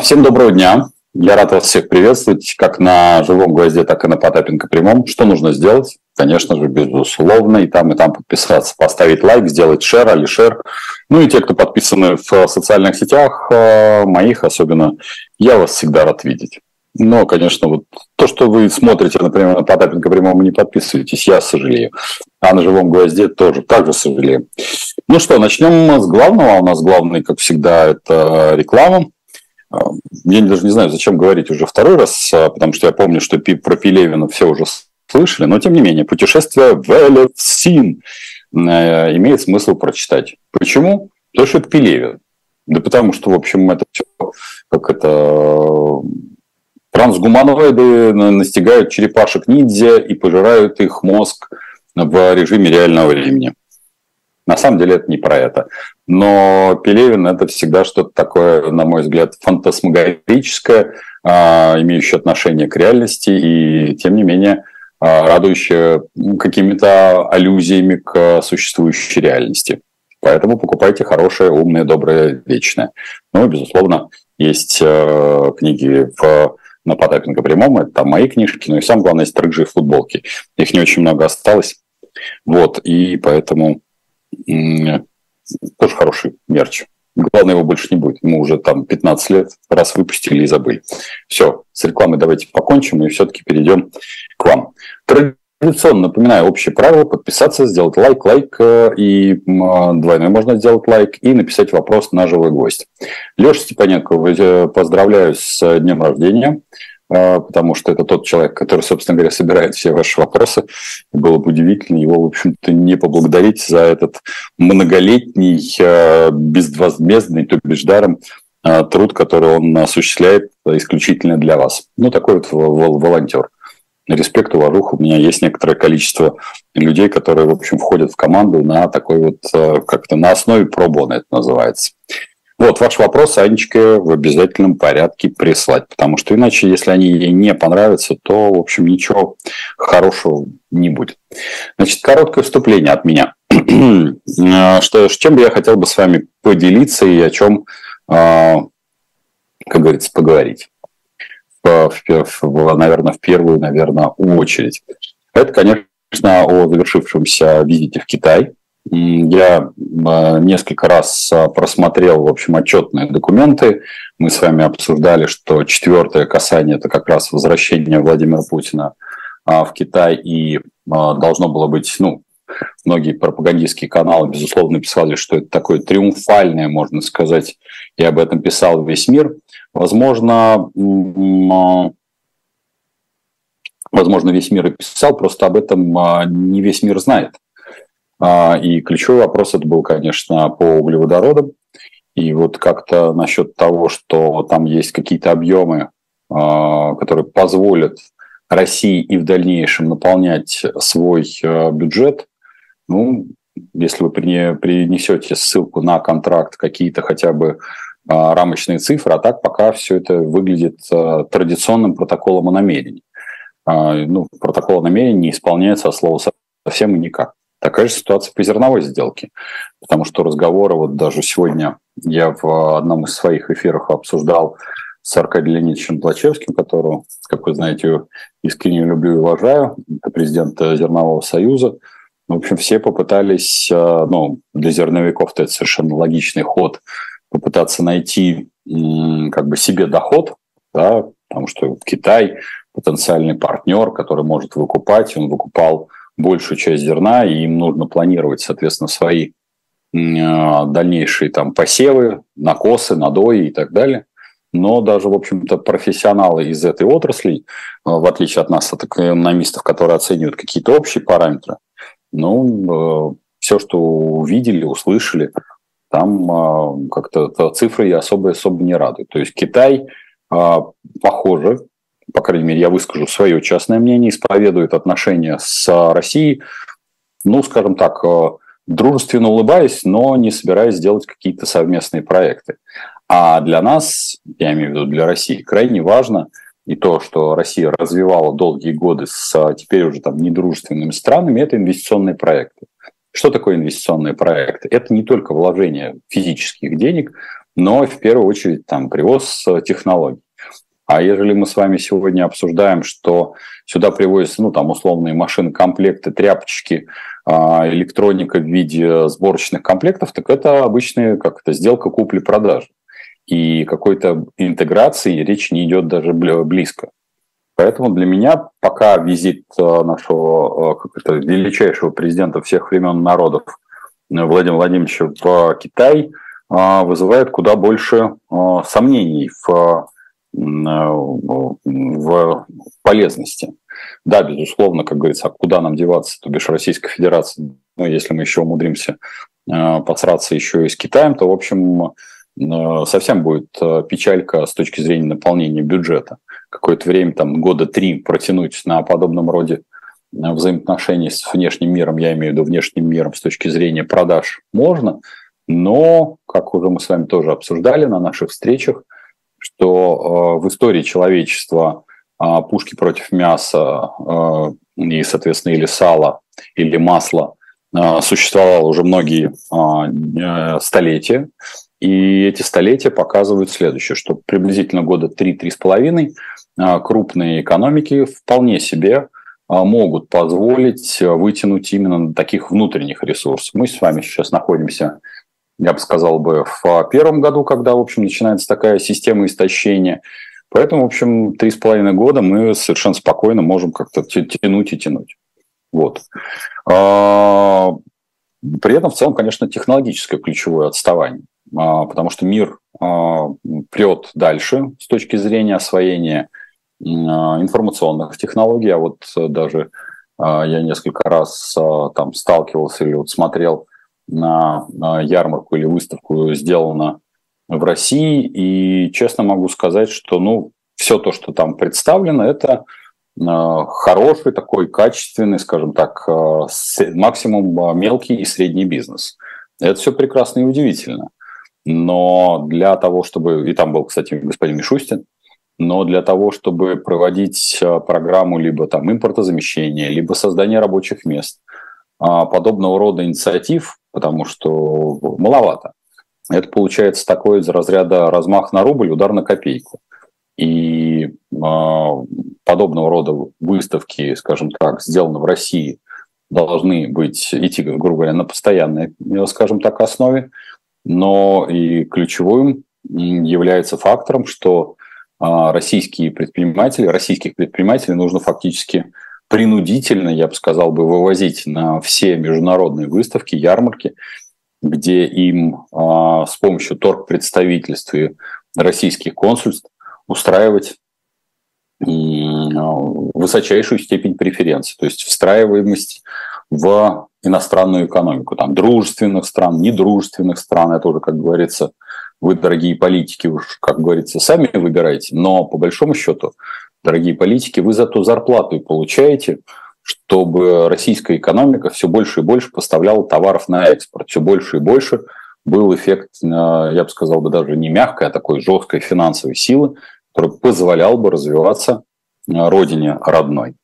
Всем доброго дня. Я рад вас всех приветствовать, как на живом гвозде, так и на Потапенко прямом. Что нужно сделать? Конечно же, безусловно, и там, и там подписаться, поставить лайк, сделать шер, али шер. Ну и те, кто подписаны в социальных сетях, э, моих особенно, я вас всегда рад видеть. Но, конечно, вот то, что вы смотрите, например, на Потапенко и не подписываетесь, я сожалею. А на живом гвозде тоже также сожалею. Ну что, начнем с главного. У нас главный, как всегда, это реклама. Я даже не знаю, зачем говорить уже второй раз, а, потому что я помню, что про Пелевина все уже слышали, но тем не менее, путешествие в Элевсин э, имеет смысл прочитать. Почему? Потому что это Пелевин. Да потому что, в общем, это все как это трансгуманоиды настигают черепашек ниндзя и пожирают их мозг в режиме реального времени. На самом деле это не про это. Но Пелевин – это всегда что-то такое, на мой взгляд, фантасмагорическое, а, имеющее отношение к реальности и, тем не менее, а, радующее какими-то аллюзиями к существующей реальности. Поэтому покупайте хорошее, умное, доброе, вечное. Ну, безусловно, есть э, книги в на Потапенко прямом, это там мои книжки, но и самое главное, есть рыжие футболки. Их не очень много осталось. Вот, и поэтому тоже хороший мерч. Главное, его больше не будет. Мы уже там 15 лет раз выпустили и забыли. Все, с рекламой давайте покончим и все-таки перейдем к вам. Традиционно напоминаю общее правило, подписаться, сделать лайк, лайк, э, и двойной можно сделать лайк, и написать вопрос на живой гость. Леша Степаненко, э, поздравляю с днем рождения. А, потому что это тот человек, который, собственно говоря, собирает все ваши вопросы. Было бы удивительно его, в общем-то, не поблагодарить за этот многолетний, а, безвозмездный, то бишь даром, а, труд, который он осуществляет исключительно для вас. Ну, такой вот волонтер. Респект, уважуха. У меня есть некоторое количество людей, которые, в общем, входят в команду на такой вот, как-то на основе пробона это называется. Вот, ваш вопрос Анечке в обязательном порядке прислать, потому что иначе, если они ей не понравятся, то, в общем, ничего хорошего не будет. Значит, короткое вступление от меня. что, чем бы я хотел бы с вами поделиться и о чем, а, как говорится, поговорить. В, в, в, наверное, в первую, наверное, очередь. Это, конечно, о завершившемся визите в Китай – я а, несколько раз а, просмотрел, в общем, отчетные документы. Мы с вами обсуждали, что четвертое касание – это как раз возвращение Владимира Путина а, в Китай, и должно было быть, ну, многие пропагандистские каналы, безусловно, писали, что это такое триумфальное, можно сказать, я об этом писал весь мир. Возможно, возможно, весь мир и писал, просто об этом не весь мир знает. А, и ключевой вопрос это был, конечно, по углеводородам. И вот как-то насчет того, что там есть какие-то объемы, а, которые позволят России и в дальнейшем наполнять свой а, бюджет, ну, если вы принесете ссылку на контракт, какие-то хотя бы рамочные цифры, а так пока все это выглядит традиционным протоколом о намерении. Ну, протокол о намерении не исполняется от слова совсем и никак. Такая же ситуация по зерновой сделке, потому что разговоры, вот даже сегодня я в одном из своих эфиров обсуждал с Аркадием Леонидовичем Плачевским, которого, как вы знаете, искренне люблю и уважаю, это президент Зернового союза. В общем, все попытались, э, ну, для зерновиков это совершенно логичный ход, попытаться найти как бы себе доход, да, потому что Китай потенциальный партнер, который может выкупать, он выкупал большую часть зерна, и им нужно планировать, соответственно, свои а, дальнейшие там посевы, накосы, надои и так далее. Но даже, в общем-то, профессионалы из этой отрасли, а, в отличие от нас, от экономистов, которые оценивают какие-то общие параметры, ну, э, все, что увидели, услышали, там как-то цифры особо-особо не радуют. То есть Китай, похоже, по крайней мере, я выскажу свое частное мнение, исповедует отношения с Россией, ну, скажем так, э, дружественно улыбаясь, но не собираясь делать какие-то совместные проекты. А для нас, я имею в виду для России, крайне важно и то, что Россия развивала долгие годы с теперь уже там недружественными странами, это инвестиционные проекты. Что такое инвестиционные проекты? Это не только вложение физических денег, но в первую очередь там привоз технологий. А ежели мы с вами сегодня обсуждаем, что сюда привозятся, ну, там, условные машины, комплекты, тряпочки, а, электроника в виде сборочных комплектов, так это обычная как это, сделка купли-продажи. И какой-то интеграции речь не идет даже близко. Поэтому для меня пока визит а, нашего а, как это, величайшего президента всех времен народов Владимира Владимировича в Китай вызывает куда больше сомнений в в полезности. Да, безусловно, как говорится, а куда нам деваться, то бишь Российской Федерации, ну, если мы еще умудримся э, посраться еще и с Китаем, то, в общем, э, совсем будет э, печалька с точки зрения наполнения бюджета. Какое-то время, там, года три протянуть на подобном роде взаимоотношений с внешним миром, я имею в виду внешним миром с точки зрения продаж, можно, но, как уже мы с вами тоже обсуждали на наших встречах, что в истории человечества а, пушки против мяса а, и, соответственно, или сала, или масла а, существовало уже многие э, столетия. И эти столетия показывают следующее, что приблизительно года 3-3,5 крупные экономики вполне себе могут позволить вытянуть именно таких внутренних ресурсов. Мы с вами сейчас находимся я бы сказал бы, в первом году, когда, в общем, начинается такая система истощения. Поэтому, в общем, три с половиной года мы совершенно спокойно можем как-то тянуть и тянуть. Вот. А, при этом в целом, конечно, технологическое ключевое отставание, а, потому что мир а, прет дальше с точки зрения освоения информационных технологий. А вот даже я несколько раз там сталкивался или вот смотрел на ярмарку или выставку сделано в России. И честно могу сказать, что ну, все то, что там представлено, это а, хороший такой качественный, скажем так, а, максимум а, мелкий и средний бизнес. Это все прекрасно и удивительно. Но для того, чтобы... И там был, кстати, господин Мишустин. Но для того, чтобы проводить программу либо там импортозамещения, либо создания рабочих мест, подобного рода инициатив потому что маловато. Это получается такой из разряда размах на рубль, удар на копейку. И э, подобного рода выставки, скажем так, сделаны в России, должны быть идти, грубо говоря, на постоянной, скажем так, основе. Но и ключевым является фактором, что э, российские предприниматели, российских предпринимателей нужно фактически принудительно, я бы сказал, бы вывозить на все международные выставки, ярмарки, где им а, с помощью торг-представительств и российских консульств устраивать высочайшую степень преференции, то есть встраиваемость в иностранную экономику, там, дружественных стран, недружественных стран, это уже, как говорится, вы, дорогие политики, уж, как говорится, сами выбираете, но по большому счету дорогие политики, вы за ту зарплату и получаете, чтобы российская экономика все больше и больше поставляла товаров на экспорт, все больше и больше был эффект, э, я бы сказал бы даже не мягкой, а такой жесткой финансовой силы, который позволял бы развиваться э, родине родной.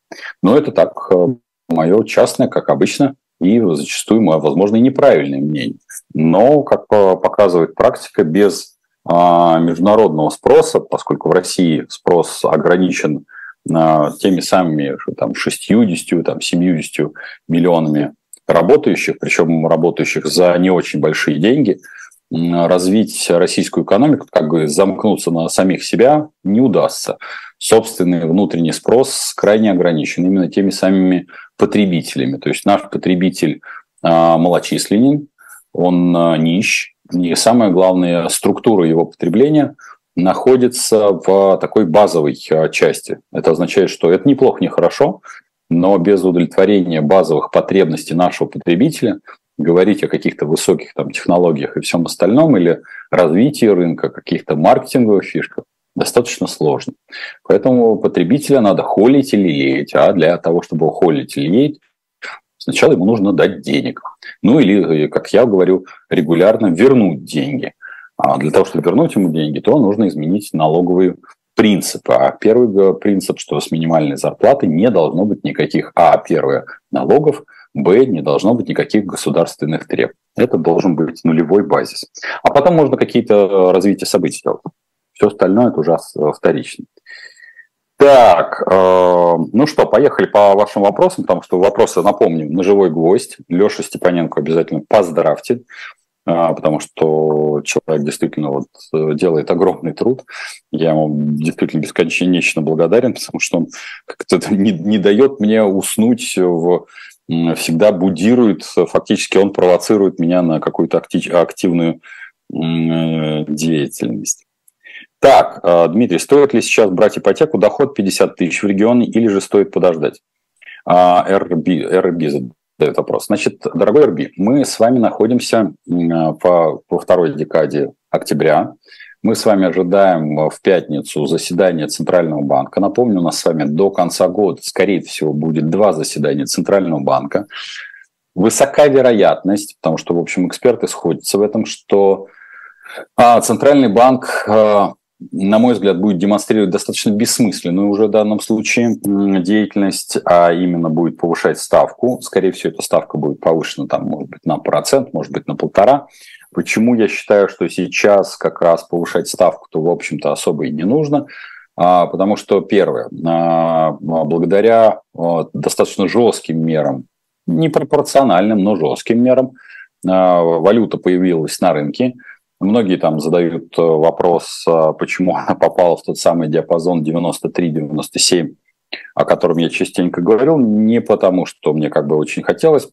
Но это так э, мое частное, как обычно, и зачастую мое, возможно, и неправильное мнение. Но, как показывает практика, без международного спроса, поскольку в России спрос ограничен а, теми самыми там, 60, там, 70 миллионами работающих, причем работающих за не очень большие деньги, развить российскую экономику, как бы замкнуться на самих себя не удастся. Собственный внутренний спрос крайне ограничен именно теми самыми потребителями. То есть наш потребитель а, малочисленен, он нищ, и самое главное, структура его потребления находится в такой базовой а, части. Это означает, что это неплохо, не хорошо, но без удовлетворения базовых потребностей нашего потребителя говорить о каких-то высоких там, технологиях и всем остальном или развитии рынка, каких-то маркетинговых фишках достаточно сложно. Поэтому потребителя надо холить или леять, а для того, чтобы холить или леять, Сначала ему нужно дать денег. Ну или, как я говорю, регулярно вернуть деньги. А для того, чтобы вернуть ему деньги, то нужно изменить налоговые принципы. А первый принцип, что с минимальной зарплаты не должно быть никаких, а, первое, налогов, б, не должно быть никаких государственных требований. Это должен быть нулевой базис. А потом можно какие-то э, развития событий делать. Все остальное это уже вторично. Так, э, ну что, поехали по вашим вопросам, потому что вопросы, напомню, на живой гвоздь. Леша Степаненко обязательно поздравьте, э, потому что человек действительно вот э, делает огромный труд. Я ему действительно бесконечно благодарен, потому что он как-то не, не дает мне уснуть в всегда будирует, фактически он провоцирует меня на какую-то активную деятельность. Так, э, Дмитрий, стоит ли сейчас брать ипотеку, доход 50 тысяч в регионе или же стоит подождать? РБ, РБ задает вопрос. Значит, дорогой РБ, мы с вами находимся по, во второй декаде октября. Мы с вами ожидаем в пятницу заседание Центрального банка. Напомню, у нас с вами до конца года, скорее всего, будет два заседания Центрального банка. Высока вероятность, потому что, в общем, эксперты сходятся в этом, что а, Центральный банк а, на мой взгляд, будет демонстрировать достаточно бессмысленную уже в данном случае деятельность, а именно будет повышать ставку. Скорее всего, эта ставка будет повышена, там, может быть, на процент, может быть, на полтора. Почему я считаю, что сейчас как раз повышать ставку-то, в общем-то, особо и не нужно? А, потому что, первое, а, благодаря достаточно жестким мерам, непропорциональным, но жестким мерам, а, валюта появилась на рынке – Многие там задают э, вопрос, а почему она попала в тот самый диапазон 93-97, о котором я частенько говорил, не потому, что мне как бы очень хотелось,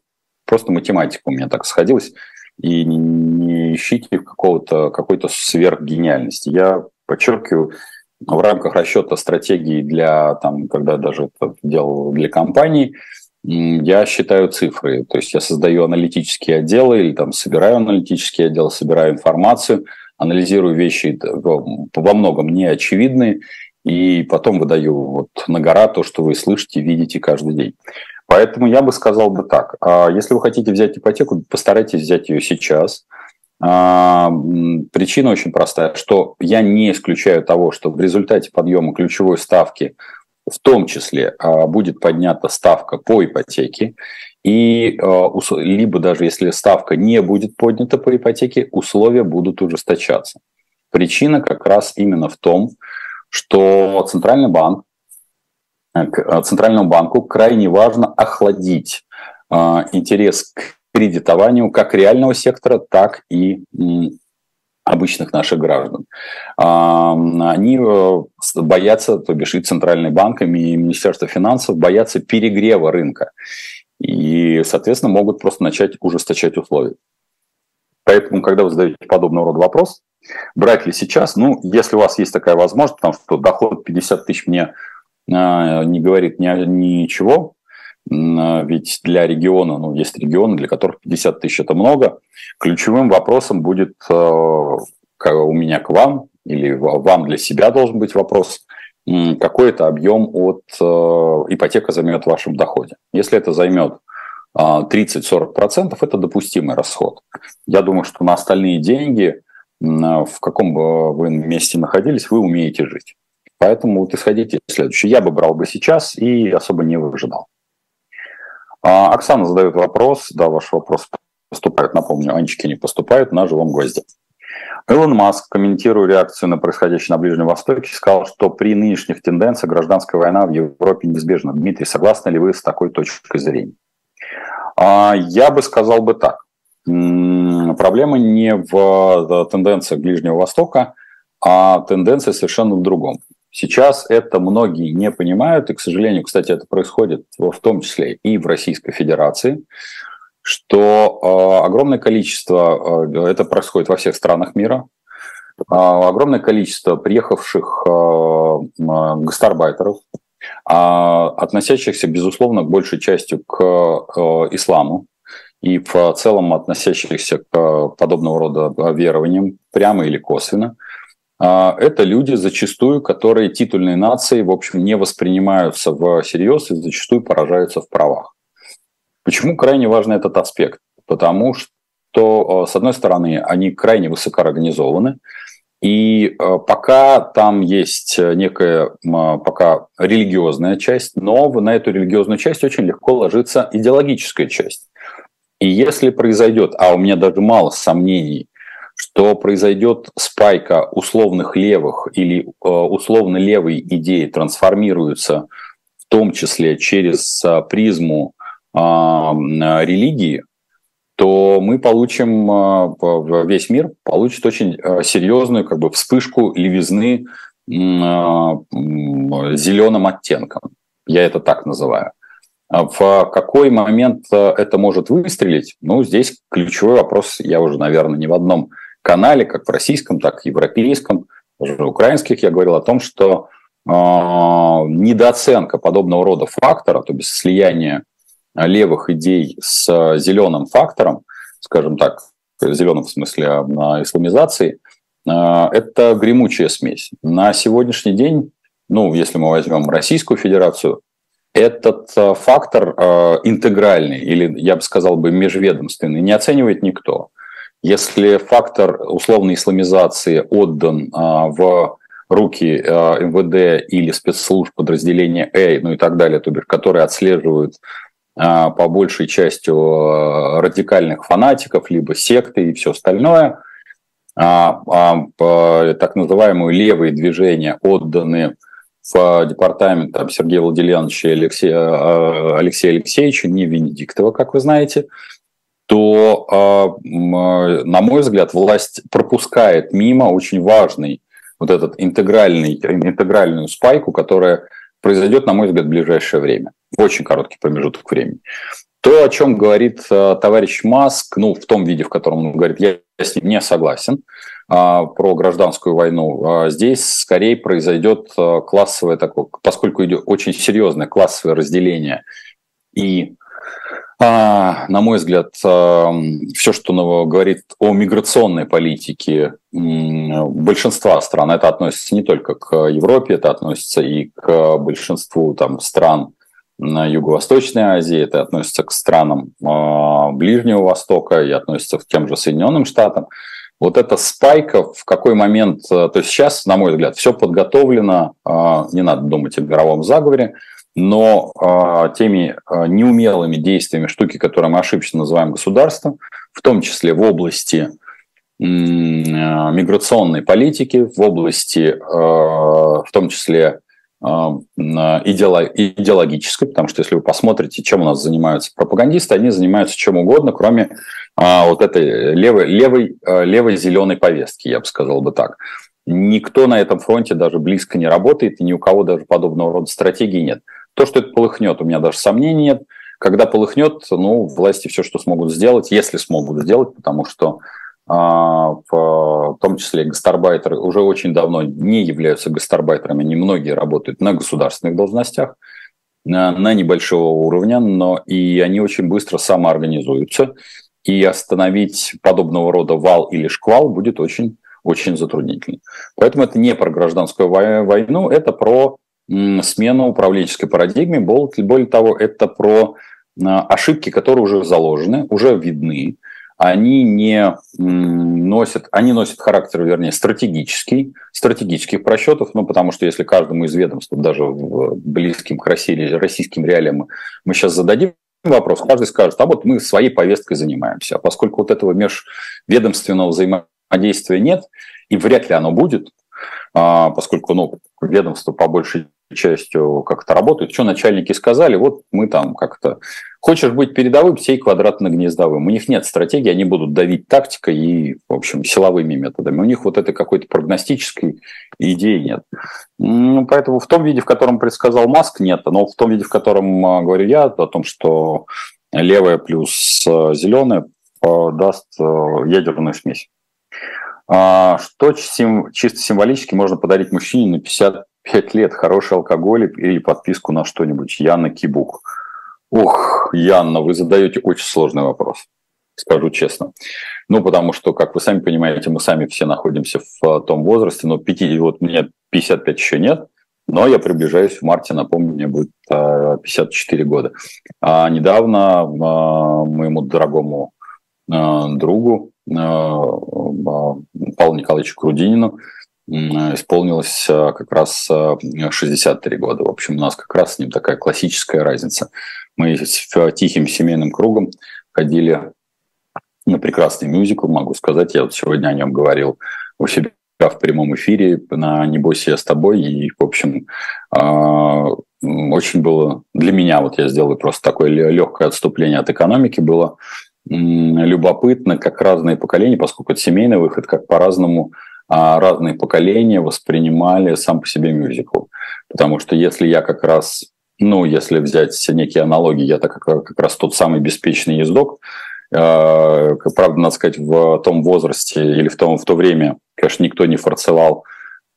просто математика у меня так сходилась, и не ищите какого-то, какой-то сверхгениальности. Я подчеркиваю, в рамках расчета стратегии для, там, когда даже это делал для компаний, я считаю цифры. То есть я создаю аналитические отделы или там собираю аналитические отделы, собираю информацию, анализирую вещи во многом неочевидные, и потом выдаю вот на гора то, что вы слышите, видите каждый день. Поэтому я бы сказал бы так. А если вы хотите взять ипотеку, постарайтесь взять ее сейчас. А, причина очень простая, что я не исключаю того, что в результате подъема ключевой ставки – в том числе а, будет поднята ставка по ипотеке, и а, либо даже если ставка не будет поднята по ипотеке, условия будут ужесточаться. Причина как раз именно в том, что Центральный банк, э, э, Центральному банку крайне важно охладить а, интерес к кредитованию как реального сектора, так и обычных наших граждан. Они э, боятся, то бишь и Центральный банк, и Министерство финансов боятся перегрева рынка. И, соответственно, могут просто начать ужесточать условия. Поэтому, когда вы задаете подобного рода вопрос, брать ли сейчас, ну, если у вас есть такая возможность, потому что доход 50 тысяч мне а, не говорит ни, ничего, а, ведь для региона, ну, есть регионы, для которых 50 тысяч – это много. Ключевым вопросом будет э, у меня к вам, или вам для себя должен быть вопрос, какой это объем от э, ипотека займет в вашем доходе. Если это займет 30-40%, а, это допустимый расход. Я думаю, что на остальные деньги, в каком бы вы месте находились, вы умеете жить. Поэтому вот исходите следующее. Я бы брал бы сейчас и особо не выжидал. А, Оксана задает вопрос, да, ваш вопрос поступает, напомню, Анечки не поступают на живом гвозде. Илон Маск, комментируя реакцию на происходящее на Ближнем Востоке, сказал, что при нынешних тенденциях гражданская война в Европе неизбежна. Дмитрий, согласны ли вы с такой точкой зрения? А, я бы сказал бы так. Проблема не в тенденциях Ближнего Востока, а тенденция совершенно в другом. Сейчас это многие не понимают, и, к сожалению, кстати, это происходит в том числе и в Российской Федерации, что э, огромное количество, э, это происходит во всех странах мира, э, огромное количество приехавших гастарбайтеров, относящихся, безусловно, большей частью к исламу, и в целом относящихся к подобного рода верованиям, прямо или косвенно – а, это люди зачастую, которые титульные нации, в общем, не воспринимаются всерьез и зачастую поражаются в правах. Почему крайне важен этот аспект? Потому что, а, с одной стороны, они крайне высокоорганизованы, И пока там есть некая пока религиозная часть, но на эту религиозную часть очень легко ложится идеологическая часть. И если произойдет, а у меня даже мало сомнений, что произойдет спайка условных левых или условно левой идеи трансформируются в том числе через призму религии, то мы получим, а, весь мир получит очень а, серьезную как бы, вспышку левизны а, зеленым оттенком. Я это так называю. В какой момент это может выстрелить? Ну, здесь ключевой вопрос, я уже, наверное, не в одном канале, как в российском, так и европейском, даже украинских, я говорил о том, что э, недооценка подобного рода фактора, то есть слияние левых идей с зеленым фактором, скажем так, зеленым в смысле исламизации, а, это гремучая смесь. На сегодняшний день, ну, если мы возьмем Российскую Федерацию, этот а, фактор а, интегральный, или я бы сказал бы межведомственный, не оценивает никто. Если фактор условной исламизации отдан в руки МВД или спецслужб подразделения Э, ну и так далее, то бишь, которые отслеживают а, по большей части радикальных фанатиков, либо секты и все остальное. А, а, так называемые левые движения отданы в департамент там, Сергея Владимировича и Алексея, Алексея Алексеевича, не Венедиктова, как вы знаете, то, на мой взгляд, власть пропускает мимо очень важный вот этот интегральный, интегральную спайку, которая произойдет, на мой взгляд, в ближайшее время, в очень короткий промежуток времени. То, о чем говорит э, товарищ Маск, ну, в том виде, в котором он говорит, я с ним не согласен, а, про гражданскую войну. А, здесь скорее произойдет классовое такое, поскольку идет очень серьезное классовое разделение и а, на мой взгляд, все, что говорит о миграционной политике большинства стран, это относится не только к Европе, это относится и к большинству там, стран Юго-Восточной Азии, это относится к странам Ближнего Востока и относится к тем же Соединенным Штатам. Вот эта спайка в какой момент, то есть сейчас, на мой взгляд, все подготовлено, не надо думать о мировом заговоре, но э, теми э, неумелыми действиями штуки, которые мы ошибочно называем государством, в том числе в области э, миграционной политики, в области, э, в том числе идеологической, потому что если вы посмотрите, чем у нас занимаются пропагандисты, они занимаются чем угодно, кроме э, вот этой левой, левой, левой зеленой повестки, я бы сказал бы так. Никто на этом фронте даже близко не работает, и ни у кого даже подобного рода стратегии нет. То, что это полыхнет, у меня даже сомнений нет. Когда полыхнет, ну, власти все, что смогут сделать, если смогут сделать, потому что а, в том числе гастарбайтеры уже очень давно не являются гастарбайтерами, немногие работают на государственных должностях, на, на небольшого уровня, но и они очень быстро самоорганизуются, и остановить подобного рода вал или шквал будет очень, очень затруднительно. Поэтому это не про гражданскую войну, это про смену управленческой парадигмы. Более того, это про а, ошибки, которые уже заложены, уже видны. Они не носят, они носят характер, вернее, стратегический, стратегических просчетов, ну, потому что если каждому из ведомств, даже близким к России, российским реалиям, мы сейчас зададим вопрос, каждый скажет, а вот мы своей повесткой занимаемся. А поскольку вот этого межведомственного взаимодействия нет, и вряд ли оно будет, а, поскольку ну, ведомство по большей частью как-то работают. Что начальники сказали, вот мы там как-то... Хочешь быть передовым, сей квадратно-гнездовым. У них нет стратегии, они будут давить тактикой и, в общем, силовыми методами. У них вот этой какой-то прогностической идеи нет. Ну, поэтому в том виде, в котором предсказал Маск, нет. Но в том виде, в котором а, говорю я, о том, что левая плюс а, зеленая даст ядерную смесь. А, что чисто символически можно подарить мужчине на 55 лет? Хороший алкоголь или подписку на что-нибудь? Яна Кибук. Ух, Янна, вы задаете очень сложный вопрос, скажу честно. Ну, потому что, как вы сами понимаете, мы сами все находимся в том возрасте, но 50, вот мне 55 еще нет, но я приближаюсь в марте, напомню, мне будет 54 а, года. А недавно а, моему дорогому другу Павлу Николаевичу Крудинину исполнилось как раз 63 года. В общем, у нас как раз с ним такая классическая разница. Мы с тихим семейным кругом ходили на прекрасный мюзикл, могу сказать. Я вот сегодня о нем говорил у себя в прямом эфире на «Не я с тобой». И, в общем, очень было для меня, вот я сделаю просто такое легкое отступление от экономики, было любопытно, как разные поколения, поскольку это семейный выход, как по-разному а разные поколения воспринимали сам по себе мюзикл. Потому что если я как раз, ну, если взять некие аналогии, я так как, как раз тот самый беспечный ездок, э, правда, надо сказать, в том возрасте или в, том, в то время, конечно, никто не форцевал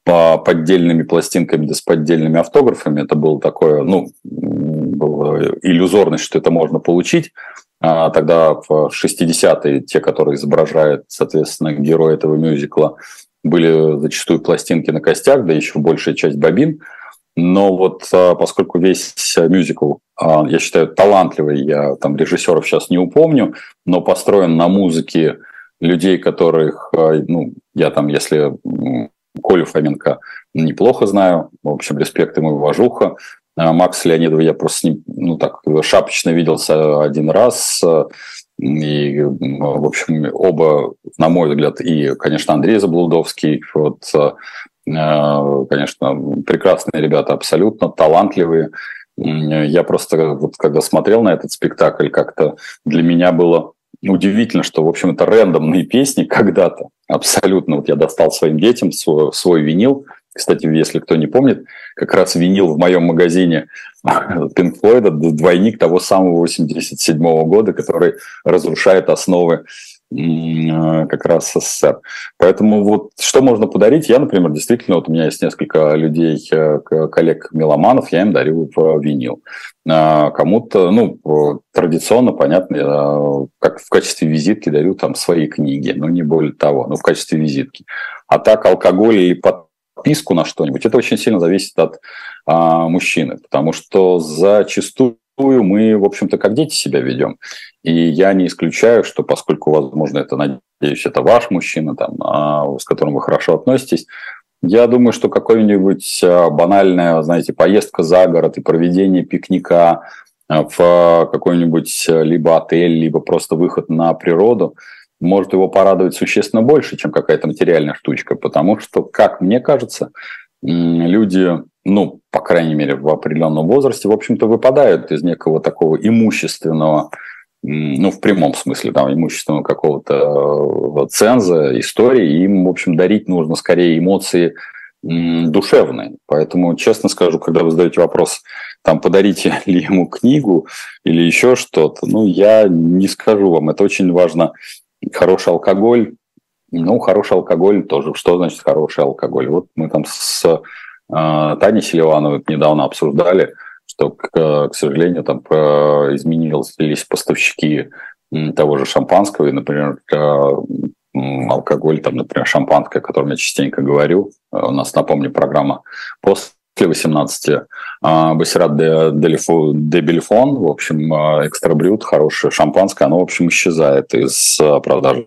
по поддельными пластинками да с поддельными автографами. Это было такое, ну, было иллюзорность, что это можно получить. А тогда в 60-е те, которые изображают, соответственно, героя этого мюзикла, были зачастую пластинки на костях, да еще большая часть бобин. Но вот а, поскольку весь мюзикл, а, я считаю, талантливый, я там режиссеров сейчас не упомню, но построен на музыке людей, которых, ну, я там, если Колю Фоменко неплохо знаю. В общем, респект ему и уважуха. Макс Леонидов я просто с ним, ну так, шапочно виделся один раз. И, в общем, оба, на мой взгляд, и, конечно, Андрей Заблудовский, вот, э, конечно, прекрасные ребята, абсолютно талантливые. Я просто, вот, когда смотрел на этот спектакль, как-то для меня было удивительно, что, в общем, это рандомные песни когда-то, абсолютно. Вот я достал своим детям свой, свой винил. Кстати, если кто не помнит, как раз винил в моем магазине Pink Floyd, двойник того самого 87 -го года, который разрушает основы Э, как раз СССР. Поэтому вот что можно подарить? Я, например, действительно, вот у меня есть несколько людей, э, коллег-меломанов, я им дарю винил. А кому-то, ну, традиционно, понятно, как в качестве визитки дарю там свои книги, но не более того, но в качестве визитки. А так алкоголь или подписку на что-нибудь, это очень сильно зависит от а, мужчины, потому что зачастую мы, в общем-то, как дети себя ведем. И я не исключаю, что поскольку, возможно, это, надеюсь, это ваш мужчина, там, а, с которым вы хорошо относитесь, я думаю, что какой-нибудь а, банальная, знаете, поездка за город и проведение пикника а, в какой-нибудь либо отель, либо просто выход на природу может его порадовать существенно больше, чем какая-то материальная штучка, потому что, как мне кажется, люди, ну, по крайней мере, в определенном возрасте, в общем-то, выпадают из некого такого имущественного ну, в прямом смысле, там, имущественного какого-то э, ценза, истории, им, в общем, дарить нужно скорее эмоции душевные. Поэтому, честно скажу, когда вы задаете вопрос, там, подарите ли ему книгу или еще что-то, ну, я не скажу вам. Это очень важно. Хороший алкоголь, ну, хороший алкоголь тоже. Что значит хороший алкоголь? Вот мы там с э, Таней Селивановой недавно обсуждали – что, к, к сожалению, там изменились поставщики того же шампанского, и, например, алкоголь, там, например, шампанское, о котором я частенько говорю, у нас, напомню, программа после 18 Басират де, де, де Бельфон, в общем, экстра брют, хорошее шампанское, оно, в общем, исчезает из продажи.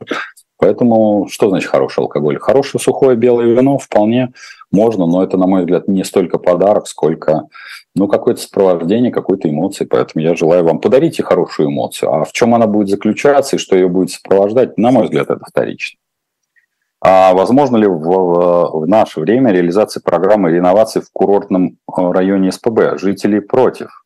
Поэтому что значит хороший алкоголь? Хорошее сухое белое вино вполне можно, но это, на мой взгляд, не столько подарок, сколько ну, какое-то сопровождение, какой-то эмоции. Поэтому я желаю вам подарить хорошую эмоцию. А в чем она будет заключаться и что ее будет сопровождать, на мой взгляд, это вторично. А возможно ли в, в наше время реализация программы реновации в курортном э, районе СПБ? Жители против.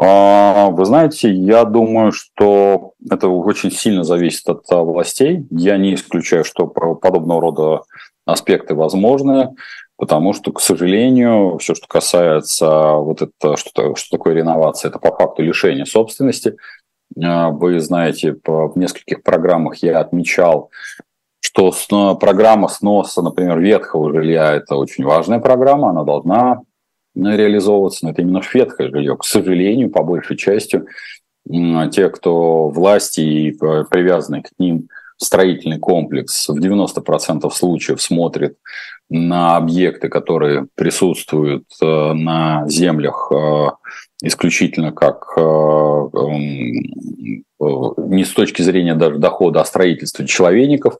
А, вы знаете, я думаю, что это очень сильно зависит от властей. Я не исключаю, что подобного рода аспекты возможны, потому что, к сожалению, все, что касается вот это, что, что такое реновация, это по факту лишение собственности. А, вы знаете, в нескольких программах я отмечал, что программа сноса, например, ветхого жилья – это очень важная программа, она должна реализовываться, но это именно ветхое жилье. К сожалению, по большей части, те, кто власти и привязаны к ним – строительный комплекс в 90% случаев смотрит на объекты, которые присутствуют э, на землях э, исключительно как э, эм, не с точки зрения даже дохода, а строительства человейников.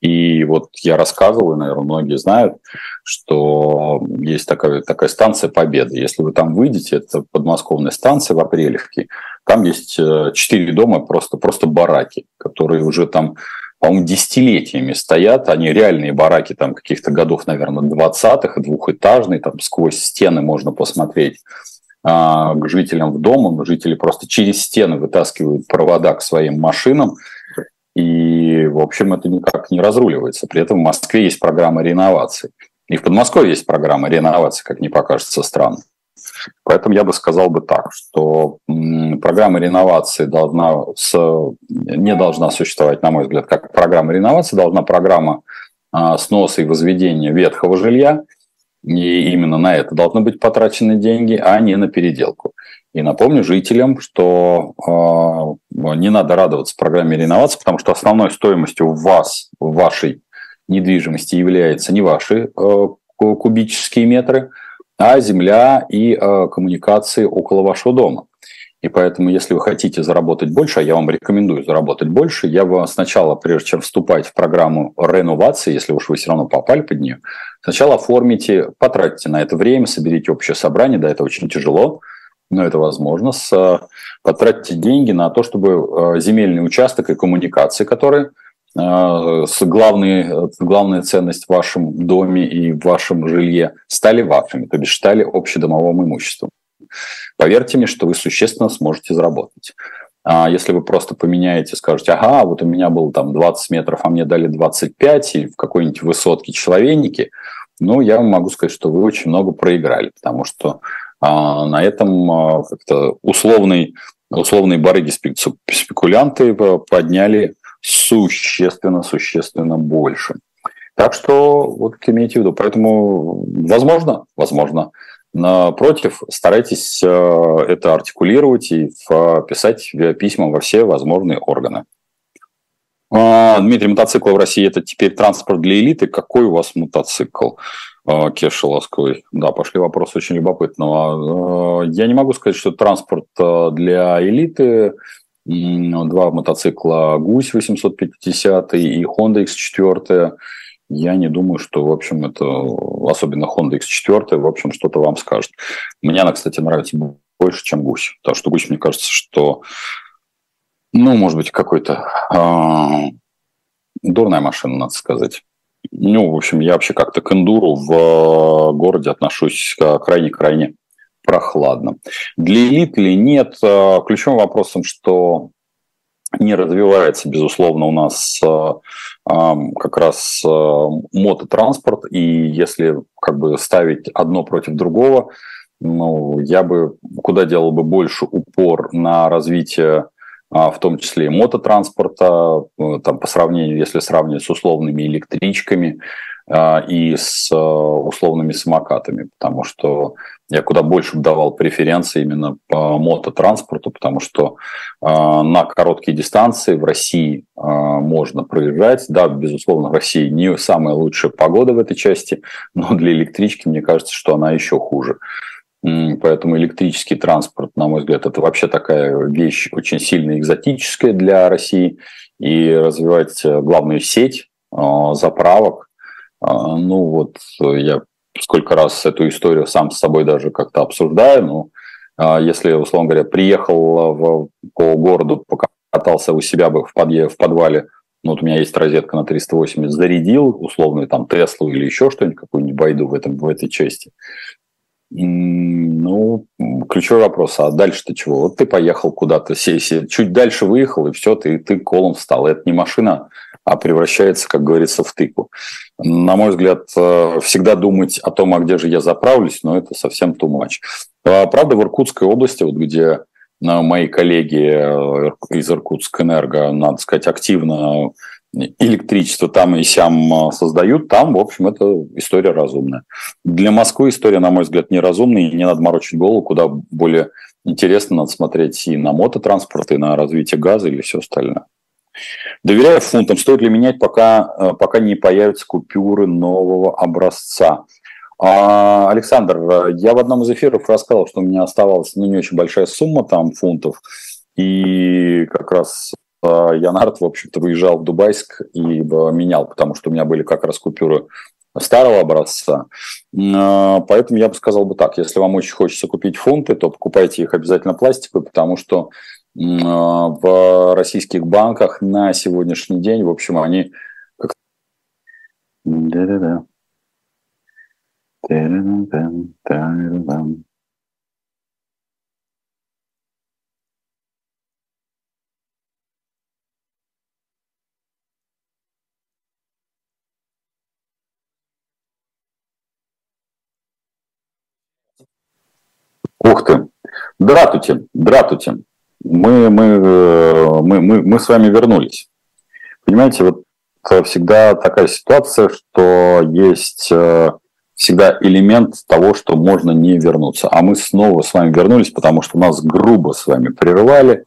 И вот я рассказывал, и, наверное, многие знают, что есть такая, такая станция Победы. Если вы там выйдете, это подмосковная станция в Апрелевке, там есть четыре дома, просто, просто бараки, которые уже там по-моему, десятилетиями стоят. Они реальные бараки там каких-то годов, наверное, 20-х, двухэтажные, там сквозь стены можно посмотреть а, к жителям в дом. Жители просто через стены вытаскивают провода к своим машинам. И, в общем, это никак не разруливается. При этом в Москве есть программа реновации. И в Подмосковье есть программа реновации, как не покажется странно. Поэтому я бы сказал бы так, что программа реновации должна с, не должна существовать, на мой взгляд, как программа реновации, должна программа а, сноса и возведения ветхого жилья, и именно на это должны быть потрачены деньги, а не на переделку. И напомню жителям, что э, не надо радоваться программе реновации, потому что основной стоимостью в вас, вашей недвижимости является не ваши э, кубические метры, а земля и э, коммуникации около вашего дома. И поэтому, если вы хотите заработать больше, а я вам рекомендую заработать больше, я бы сначала, прежде чем вступать в программу реновации, если уж вы все равно попали под нее, сначала оформите, потратьте на это время, соберите общее собрание, да, это очень тяжело, но это возможно, с, потратьте деньги на то, чтобы э, земельный участок и коммуникации, которые Э, с главной, главная ценность в вашем доме и в вашем жилье стали вашими, то бишь стали общедомовым имуществом. Поверьте мне, что вы существенно сможете заработать. А если вы просто поменяете, скажете, ага, вот у меня было там 20 метров, а мне дали 25, или в какой-нибудь высотке человейники, ну, я вам могу сказать, что вы очень много проиграли, потому что а, на этом а, как-то условный, условные барыги спекулянты подняли существенно, существенно больше. Так что вот имейте в виду. Поэтому, возможно, возможно, Напротив, старайтесь э, это артикулировать и писать письма во все возможные органы. А, Дмитрий, мотоцикл в России – это теперь транспорт для элиты. Какой у вас мотоцикл? А, Кеша Ласковый. Да, пошли вопросы очень любопытного. А, я не могу сказать, что транспорт для элиты два мотоцикла «Гусь» 850 и Honda X4. Я не думаю, что, в общем, это, особенно Honda X4, в общем, что-то вам скажет. Мне она, кстати, нравится больше, чем «Гусь». Потому что «Гусь», мне кажется, что, ну, может быть, какой-то э, дурная машина, надо сказать. Ну, в общем, я вообще как-то к эндуру в городе отношусь крайне-крайне прохладно. Для элит или нет, э, ключевым вопросом, что не развивается, безусловно, у нас э, как раз э, мототранспорт, и если как бы ставить одно против другого, ну, я бы куда делал бы больше упор на развитие а, в том числе и мототранспорта, там, по сравнению, если сравнивать с условными электричками а, и с условными самокатами, потому что я куда больше давал преференции именно по мототранспорту, потому что э, на короткие дистанции в России э, можно проезжать. Да, безусловно, в России не самая лучшая погода в этой части, но для электрички, мне кажется, что она еще хуже. Поэтому электрический транспорт, на мой взгляд, это вообще такая вещь очень сильно экзотическая для России. И развивать э, главную сеть э, заправок, э, ну вот я сколько раз эту историю сам с собой даже как-то обсуждаю. А если, условно говоря, приехал в, по городу, покатался у себя бы в, подъе, в подвале, ну, вот у меня есть розетка на 380, зарядил условную там Теслу или еще что-нибудь, какую-нибудь байду в, этом, в этой части. Ну, ключевой вопрос, а дальше-то чего? Вот ты поехал куда-то, чуть дальше выехал, и все, ты, ты колом встал. Это не машина, а превращается, как говорится, в тыкву. На мой взгляд, э, всегда думать о том, а где же я заправлюсь, но это совсем too much. А, правда, в Иркутской области, вот где э, мои коллеги э, из Иркутск-Энерго, надо сказать, активно электричество там и сям создают, там, в общем, это история разумная. Для Москвы история, на мой взгляд, неразумная, и не надо морочить голову, куда более интересно надо смотреть и на мототранспорт, и на развитие газа или все остальное. Доверяю фунтам. Стоит ли менять, пока, пока не появятся купюры нового образца? А, Александр, я в одном из эфиров рассказал, что у меня оставалась ну, не очень большая сумма там фунтов, и как раз а, я на в общем-то, выезжал в Дубайск и менял, потому что у меня были как раз купюры старого образца. А, поэтому я бы сказал бы так, если вам очень хочется купить фунты, то покупайте их обязательно пластиковые, потому что в российских банках на сегодняшний день, в общем, они... Да-да-да. Ух ты! Дратуйте, дратуйте. Мы, мы, э, мы, мы, мы с вами вернулись. Понимаете, вот всегда такая ситуация, что есть э, всегда элемент того, что можно не вернуться. А мы снова с вами вернулись, потому что нас грубо с вами прервали.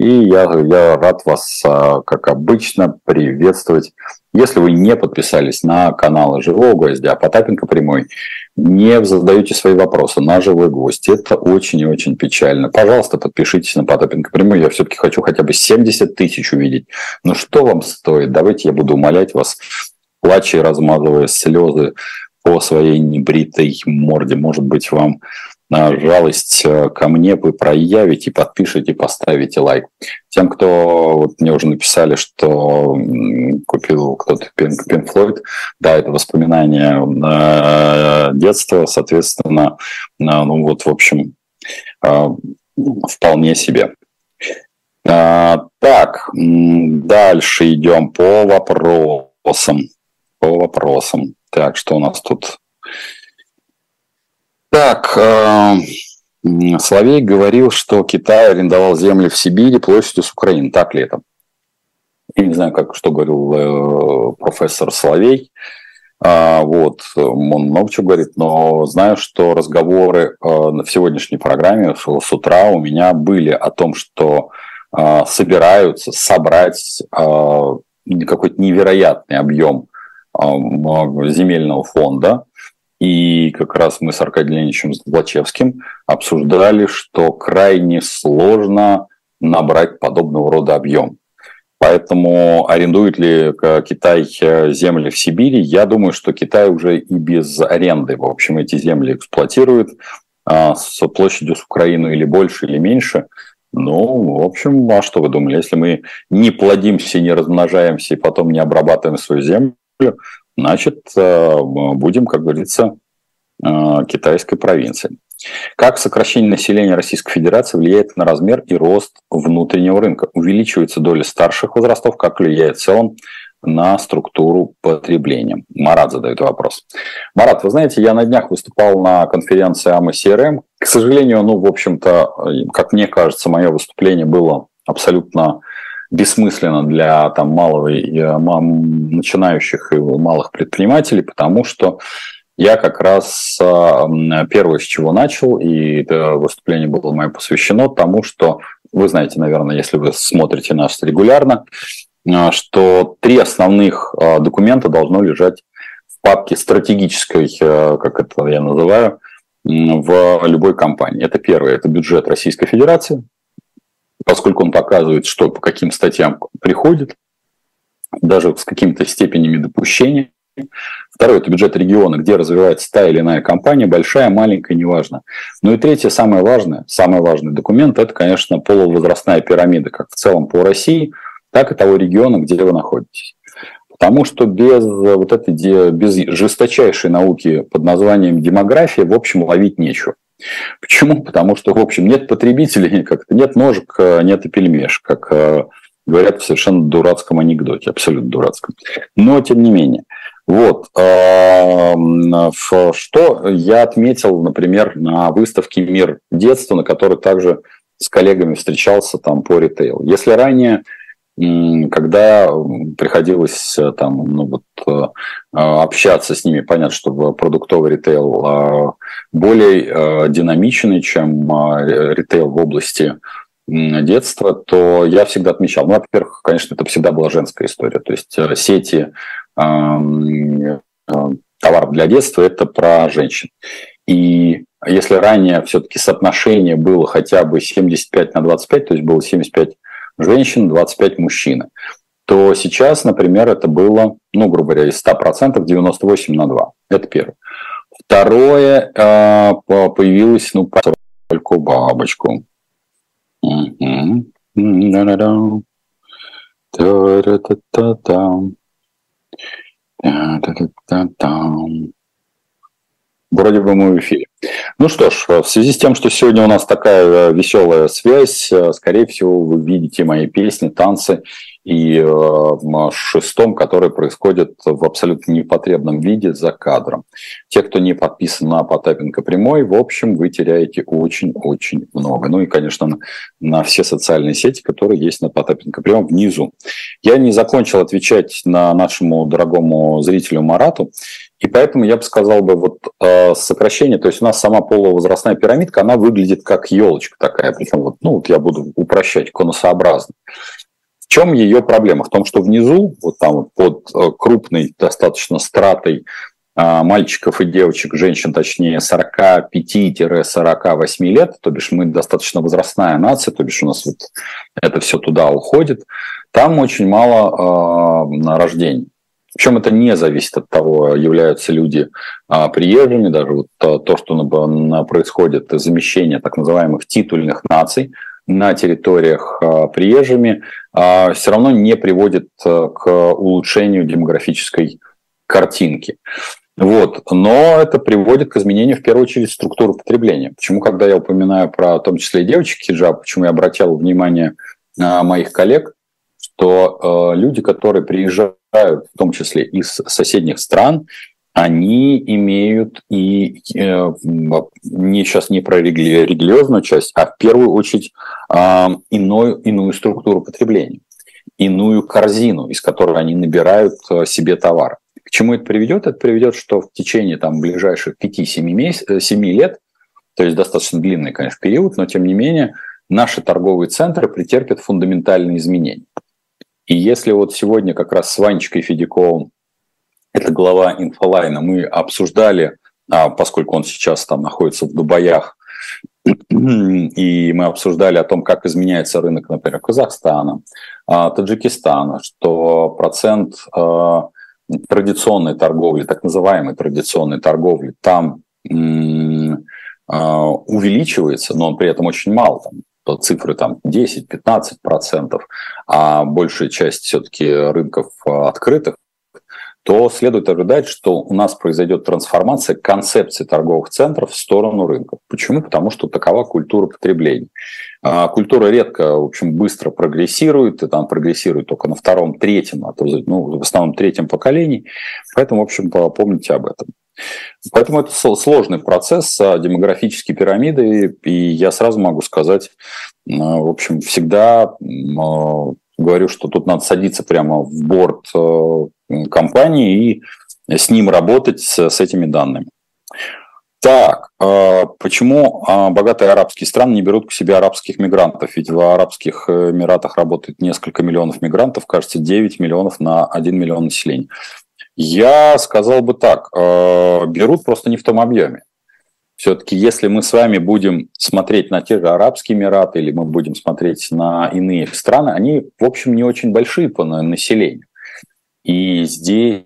И я, я рад вас, а, как обычно, приветствовать. Если вы не подписались на канал Живого Гвоздя, Потапенко Прямой, не задаете свои вопросы на Живой Гвоздь. Это очень и очень печально. Пожалуйста, подпишитесь на Потапенко Прямой. Я все-таки хочу хотя бы 70 тысяч увидеть. Ну что вам стоит? Давайте я буду умолять вас, плача и размазывая слезы по своей небритой морде. Может быть, вам жалость э, ко мне вы проявите, подпишите, поставите лайк. Тем, кто вот мне уже написали, что купил кто-то Pink, Pink Floyd, да, это воспоминания э, детства, соответственно, э, ну вот, в общем, вполне себе. Э, так, дальше идем по вопросам. По вопросам. Так, что у нас тут? Так, э, Соловей говорил, что Китай арендовал земли в Сибири площадью с Украины. Так ли это? Я не знаю, как, что говорил э, профессор Соловей. А, вот, он много чего говорит, но знаю, что разговоры э, в сегодняшней программе с утра у меня были о том, что э, собираются собрать э, какой-то невероятный объем э, земельного фонда, и как раз мы с Аркадием Леонидовичем Злачевским обсуждали, что крайне сложно набрать подобного рода объем. Поэтому арендует ли Китай э, земли в Сибири? Я думаю, что Китай уже и без аренды, в общем, эти земли эксплуатирует а, с площадью с Украину или больше, или меньше. Ну, в общем, а что вы думали? Если мы не плодимся, не размножаемся и потом не обрабатываем свою землю, значит, э, будем, как говорится, э, китайской провинцией. Как сокращение населения Российской Федерации влияет на размер и рост внутреннего рынка? Увеличивается доля старших возрастов, как влияет в целом на структуру потребления? Марат задает вопрос. Марат, вы знаете, я на днях выступал на конференции АМА СРМ. К сожалению, ну, в общем-то, как мне кажется, мое выступление было абсолютно бессмысленно для там, малого, э, начинающих и малых предпринимателей, потому что я как раз э, первое, с чего начал, и это выступление было мое посвящено тому, что вы знаете, наверное, если вы смотрите нас регулярно, э, что три основных документа должно лежать в папке стратегической, как это я называю, в любой компании. Это первое, это бюджет Российской Федерации, поскольку он показывает, что по каким статьям приходит, даже с какими-то степенями допущения. Второе – это бюджет региона, где развивается та или иная компания, большая, маленькая, неважно. Ну и третье, самое важное, самый важный документ – это, конечно, полувозрастная пирамида, как в целом по России, так и того региона, где вы находитесь. Потому что без вот этой без жесточайшей науки под названием демография, в общем, ловить нечего. Почему? Потому что, в общем, нет потребителей, как-то нет ножек, э, нет и пельмеш, как э, говорят в совершенно дурацком анекдоте, абсолютно дурацком. Но, тем не менее. Вот. Что я отметил, например, на выставке «Мир детства», на которой также с коллегами встречался там по ритейлу. Если ранее когда приходилось э, там, ну, вот, э, общаться с ними, понятно, что продуктовый ритейл а, более э, динамичный, чем ритейл в области детства, то я всегда отмечал, ну, во-первых, конечно, это всегда была женская история, то есть э, сети э, товаров для детства – это про женщин. И если ранее все-таки соотношение было хотя бы 75 на 25, то есть было 75 женщин, 25 мужчин, то сейчас, например, это было, ну, грубо говоря, из 100% 98 на 2. Это первое. Второе, э, появилось, ну, только бабочку. Вроде бы мы в эфире. Ну что ж, в связи с тем, что сегодня у нас такая веселая связь, скорее всего, вы видите мои песни, танцы и э, шестом, который происходит в абсолютно непотребном виде за кадром. Те, кто не подписан на Потапенко прямой, в общем, вы теряете очень-очень много. Ну и, конечно, на, на все социальные сети, которые есть на Потапенко прямом внизу. Я не закончил отвечать на нашему дорогому зрителю Марату, и поэтому я бы сказал бы вот э, сокращение, то есть у нас сама полувозрастная пирамидка, она выглядит как елочка такая, причем вот, ну вот я буду упрощать, конусообразно чем ее проблема? В том, что внизу, вот там под э, крупной достаточно стратой а, мальчиков и девочек, женщин, точнее, 45-48 лет, то бишь мы достаточно возрастная нация, то бишь у нас вот это все туда уходит, там очень мало э, рождений. Причем это не зависит от того, являются люди а, приезжими, даже вот то, что происходит замещение так называемых титульных наций – на территориях а, приезжими, а, все равно не приводит а, к улучшению демографической картинки. Вот. Но это приводит к изменению, в первую очередь, структуры потребления. Почему, когда я упоминаю про, в том числе, и девочек хиджаб, почему я обратил внимание моих коллег, что люди, которые приезжают, в том числе из соседних стран, они имеют и э, не сейчас не про религиозную часть, а в первую очередь э, иную, иную структуру потребления, иную корзину, из которой они набирают э, себе товар. К чему это приведет? Это приведет, что в течение там, ближайших 5-7 месяц, 7 лет, то есть достаточно длинный, конечно, период, но тем не менее наши торговые центры претерпят фундаментальные изменения. И если вот сегодня как раз с Ванечкой Федяковым это глава инфолайна, мы обсуждали, а, поскольку он сейчас там находится в Дубаях, и мы обсуждали о том, как изменяется рынок, например, Казахстана, а, Таджикистана, что процент а, традиционной торговли, так называемой традиционной торговли, там увеличивается, но он при этом очень мал, там, цифры там 10-15%, а большая часть все-таки рынков открытых то следует ожидать, что у нас произойдет трансформация концепции торговых центров в сторону рынков. Почему? Потому что такова культура потребления. А культура редко, в общем, быстро прогрессирует, и там прогрессирует только на втором, третьем, а то, ну, в основном третьем поколении. Поэтому, в общем, помните об этом. Поэтому это сложный процесс а, демографические пирамиды, и я сразу могу сказать, а, в общем, всегда говорю, что тут надо садиться прямо в борт компании и с ним работать с, этими данными. Так, а почему а, богатые арабские страны не берут к себе арабских мигрантов? Ведь в Арабских Эмиратах работает несколько миллионов мигрантов, кажется, 9 миллионов на 1 миллион населения. Я сказал бы так, а, берут просто не в том объеме. Все-таки, если мы с вами будем смотреть на те же Арабские Эмираты или мы будем смотреть на иные страны, они, в общем, не очень большие по населению. И здесь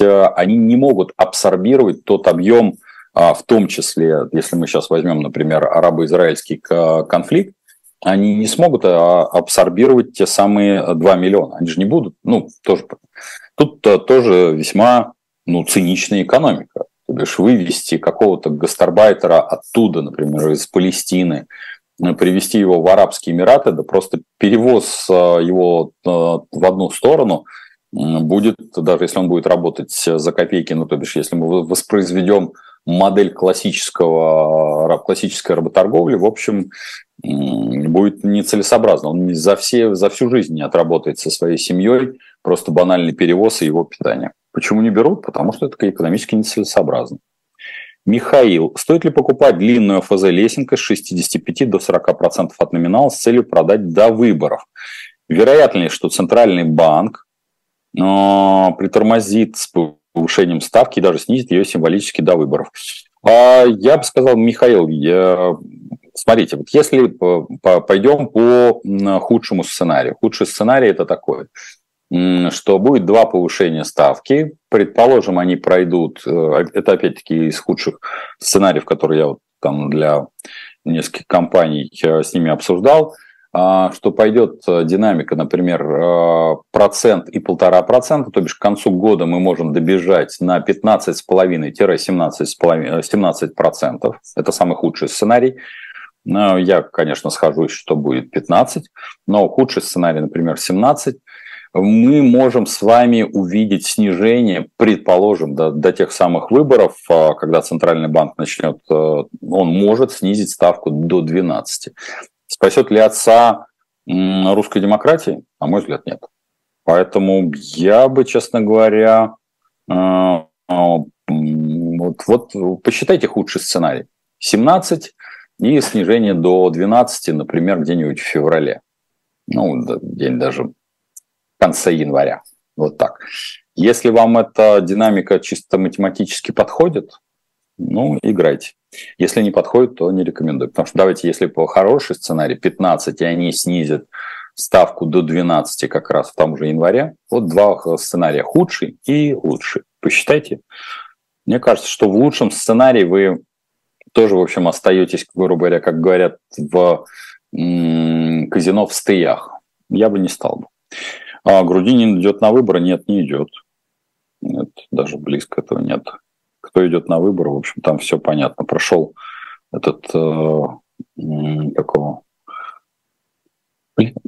э, они не могут абсорбировать тот объем, а, в том числе, если мы сейчас возьмем, например, арабо-израильский конфликт, они не смогут а, абсорбировать те самые 2 миллиона. Они же не будут, ну, тоже. Тут э, тоже весьма ну, циничная экономика. То бишь вывести какого-то гастарбайтера оттуда, например, из Палестины, э, привести его в Арабские Эмираты, да просто перевоз его в одну сторону – будет, даже если он будет работать за копейки, ну, то бишь, если мы воспроизведем модель классического, классической работорговли, в общем, будет нецелесообразно. Он за, все, за всю жизнь не отработает со своей семьей, просто банальный перевоз и его питание. Почему не берут? Потому что это экономически нецелесообразно. Михаил, стоит ли покупать длинную ФЗ лесенкой с 65 до 40% от номинала с целью продать до выборов? Вероятно ли, что Центральный банк э, притормозит с повышением ставки и даже снизит ее символически до выборов? А я бы сказал, Михаил, я... смотрите, вот если пойдем по худшему сценарию. Худший сценарий это такой – что будет два повышения ставки. Предположим, они пройдут, э, это опять-таки из худших сценариев, которые я вот там для нескольких компаний э, с ними обсуждал, а, что пойдет э, динамика, например, процент и полтора процента, то бишь к концу года мы можем добежать на 15,5-17,5 процентов. Это самый худший сценарий. Я, конечно, схожусь, что будет 15, но худший сценарий, например, 17 мы можем с вами увидеть снижение, предположим, до, до тех самых выборов, а, когда Центральный банк начнет, э, он может снизить ставку до 12. Спасет ли отца русской демократии? На мой взгляд, нет. Поэтому я бы, честно говоря, э, э, вот, вот посчитайте худший сценарий. 17 и снижение до 12, например, где-нибудь в феврале. Ну, день даже конце января. Вот так. Если вам эта динамика чисто математически подходит, ну, играйте. Если не подходит, то не рекомендую. Потому что давайте, если по хороший сценарий 15, и они снизят ставку до 12 как раз в том же январе, вот два сценария, худший и лучший. Посчитайте. Мне кажется, что в лучшем сценарии вы тоже, в общем, остаетесь, грубо говоря, как говорят в казино в стыях. Я бы не стал бы. А Грудинин идет на выборы? Нет, не идет. Нет, даже близко этого нет. Кто идет на выборы, в общем, там все понятно. Прошел этот э, какого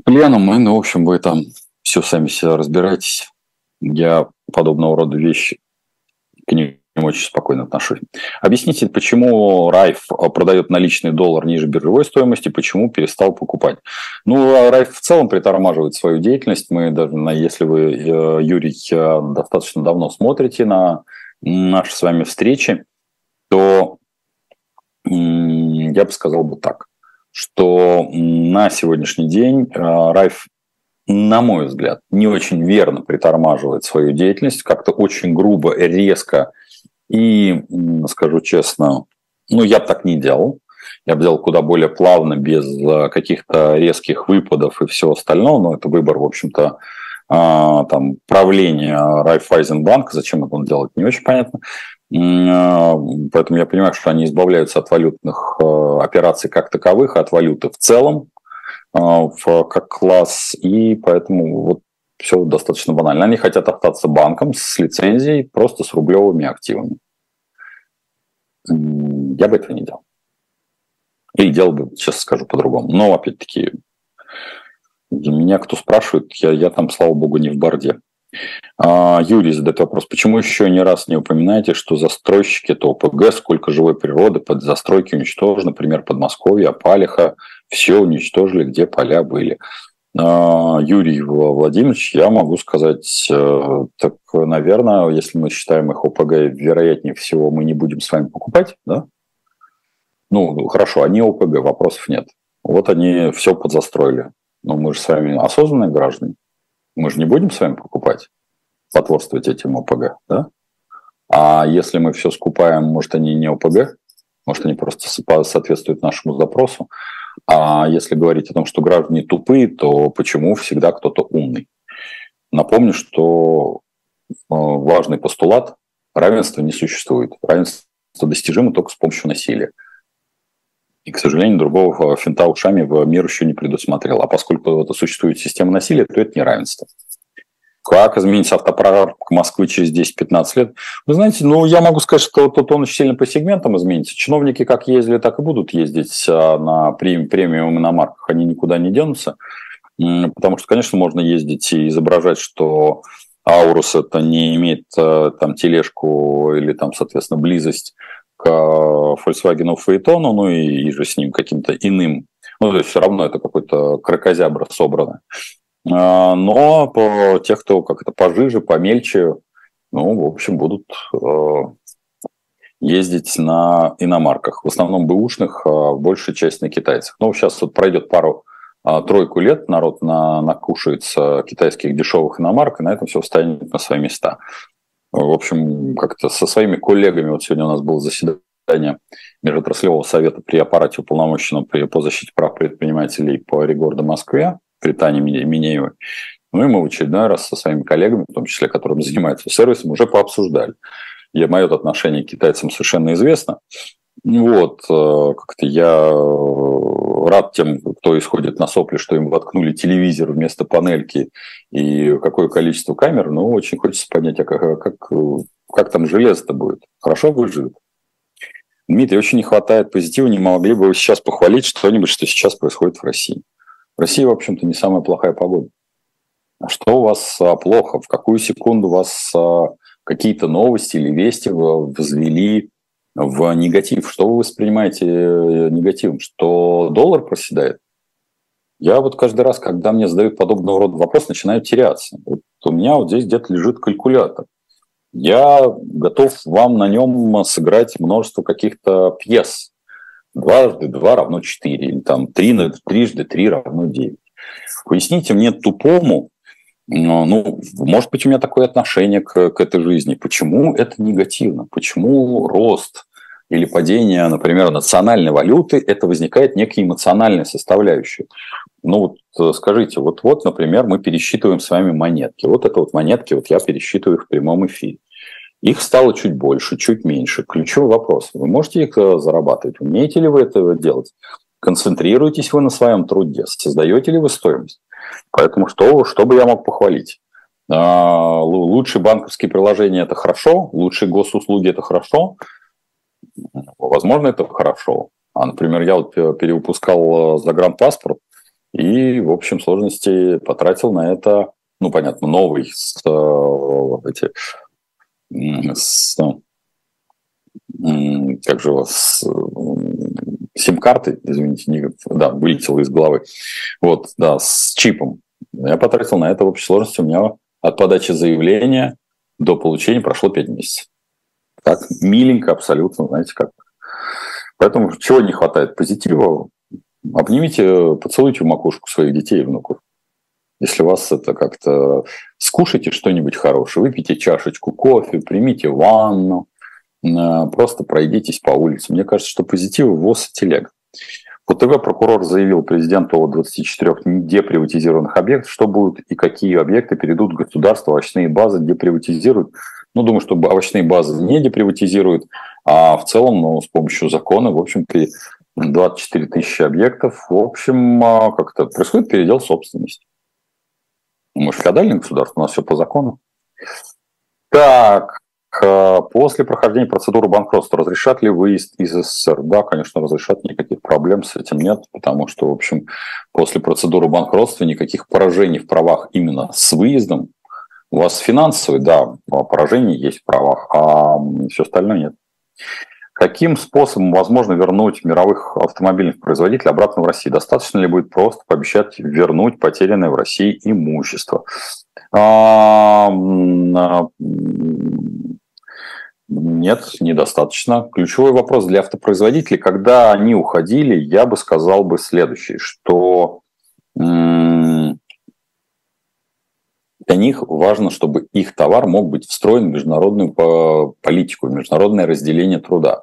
пленум, и, ну, в общем, вы там все сами себя разбираетесь. Я подобного рода вещи к ним очень спокойно отношусь. Объясните, почему Райф продает наличный доллар ниже биржевой стоимости, почему перестал покупать? Ну, а Райф в целом притормаживает свою деятельность. Мы даже, если вы, э, Юрий, э, достаточно давно смотрите на наши с вами встречи, то я бы сказал бы так, что на сегодняшний день э, Райф на мой взгляд, не очень верно притормаживает свою деятельность, как-то очень грубо, резко и, скажу честно, ну, я бы так не делал. Я бы делал куда более плавно, без э, каких-то резких выпадов и всего остального. Но это выбор, в общем-то, а, там, правления Райфайзенбанка. Зачем это он делает, не очень понятно. А, поэтому я понимаю, что они избавляются от валютных э, операций как таковых, от валюты в целом, а, как класс. И поэтому вот все достаточно банально. Они хотят остаться банком с лицензией, просто с рублевыми активами. Я бы этого не делал. Или делал бы, сейчас скажу по-другому. Но, опять-таки, меня кто спрашивает, я, я там, слава богу, не в борде. А, Юрий задает вопрос, почему еще ни раз не упоминаете, что застройщики это ОПГ, сколько живой природы под застройки уничтожено, например, Подмосковье, Апалиха, все уничтожили, где поля были. А, Юрий Владимирович, я могу сказать, э, так, наверное, если мы считаем их ОПГ, вероятнее всего, мы не будем с вами покупать, да? Ну, хорошо, они ОПГ, вопросов нет. Вот они все подзастроили. Но мы же с вами осознанные граждане. Мы же не будем с вами покупать, потворствовать этим ОПГ, да? А если мы все скупаем, может, они не ОПГ? Может, они просто соответствуют нашему запросу? А если говорить о том, что граждане тупые, то почему всегда кто-то умный? Напомню, что э, важный постулат – равенства не существует. Равенство достижимо только с помощью насилия. И, к сожалению, другого финта ушами в мир еще не предусмотрел. А поскольку это существует система насилия, то это не равенство. Как изменится автопарк Москвы через 10-15 лет? Вы знаете, ну, я могу сказать, что тут он очень сильно по сегментам изменится. Чиновники как ездили, так и будут ездить а, на премиум иномарках. Они никуда не денутся. Потому что, конечно, можно ездить и изображать, что Аурус это не имеет а, там тележку или там, соответственно, близость к Volkswagen Phaeton, ну и, и же с ним каким-то иным. Ну, то есть все равно это какой-то крокозябра собранное. А, но по тех, кто как это пожиже, помельче, ну, в общем, будут э, ездить на иномарках, в основном бэушных, а большая часть на китайцах. Ну, сейчас вот пройдет пару а, тройку лет, народ на, накушается китайских дешевых иномарок, и на этом все встанет на свои места. В общем, как-то со своими коллегами, вот сегодня у нас было заседание Межотраслевого совета при аппарате уполномоченного по защите прав предпринимателей по регорду Москве, при Тане Минеевой. Ну и мы в очередной раз со своими коллегами, в том числе, которым занимаются сервисом, уже пообсуждали. Я, мое отношение к китайцам совершенно известно. Вот, э, как-то я э, рад тем, кто исходит на сопли, что им воткнули телевизор вместо панельки и какое количество камер, но очень хочется понять, а как, как, как там железо-то будет? Хорошо выживет? Дмитрий, очень не хватает позитива, не могли бы вы сейчас похвалить что-нибудь, что сейчас происходит в России? В России, в общем-то, не самая плохая погода. А что у вас а, плохо? В какую секунду вас а, какие-то новости или вести взвели в негатив? Что вы воспринимаете э, негативом? Что доллар проседает? Я вот каждый раз, когда мне задают подобного рода вопрос, начинаю теряться. Вот у меня вот здесь где-то лежит калькулятор. Я готов вам на нем сыграть множество каких-то пьес. Дважды два равно четыре, или там три, трижды три равно девять. Поясните мне тупому, ну, может быть, у меня такое отношение к, к этой жизни. Почему это негативно? Почему рост или падение, например, национальной валюты, это возникает некая эмоциональная составляющая? Ну, вот э, скажите, вот-вот, например, мы пересчитываем с вами монетки. Вот это вот монетки, вот я пересчитываю их в прямом эфире. Их стало чуть больше, чуть меньше. Ключевой вопрос. Вы можете их э, зарабатывать? Умеете ли вы это делать? Концентрируетесь вы на своем труде? Создаете ли вы стоимость? Поэтому что, что бы я мог похвалить? А, лучшие банковские приложения – это хорошо, лучшие госуслуги – это хорошо. Возможно, это хорошо. А, например, я вот перевыпускал э, загранпаспорт и в общем сложности потратил на это, ну, понятно, новый э, эти, с, как же у вас, сим-карты, извините, не, да, вылетело из головы. Вот, да, с чипом. Я потратил на это в общей сложности. У меня от подачи заявления до получения прошло 5 месяцев. Так, миленько абсолютно, знаете как. Поэтому чего не хватает? Позитива. Обнимите, поцелуйте в макушку своих детей и внуков. Если вас это как-то... Скушайте что-нибудь хорошее, выпейте чашечку кофе, примите ванну, Э, просто пройдитесь по улице. Мне кажется, что позитивы ВОЗ и телег. ПТВ прокурор заявил президенту о 24 деприватизированных объектах, что будут и какие объекты перейдут в государство, овощные базы деприватизируют. Ну, думаю, что овощные базы не деприватизируют, а в целом, ну, с помощью закона, в общем-то, 24 тысячи объектов, в общем, а, как-то происходит передел собственности. Мы же феодальное государство, у нас все по закону. Так, После прохождения процедуры банкротства разрешат ли выезд из СССР? Да, конечно, разрешат, никаких проблем с этим нет, потому что, в общем, после процедуры банкротства никаких поражений в правах именно с выездом у вас финансовые, да, поражения есть в правах, а все остальное нет. Каким способом возможно вернуть мировых автомобильных производителей обратно в Россию? Достаточно ли будет просто пообещать вернуть потерянное в России имущество? А, а, нет, недостаточно. Ключевой вопрос для автопроизводителей, когда они уходили, я бы сказал бы следующее, что для них важно, чтобы их товар мог быть встроен в международную политику, в международное разделение труда.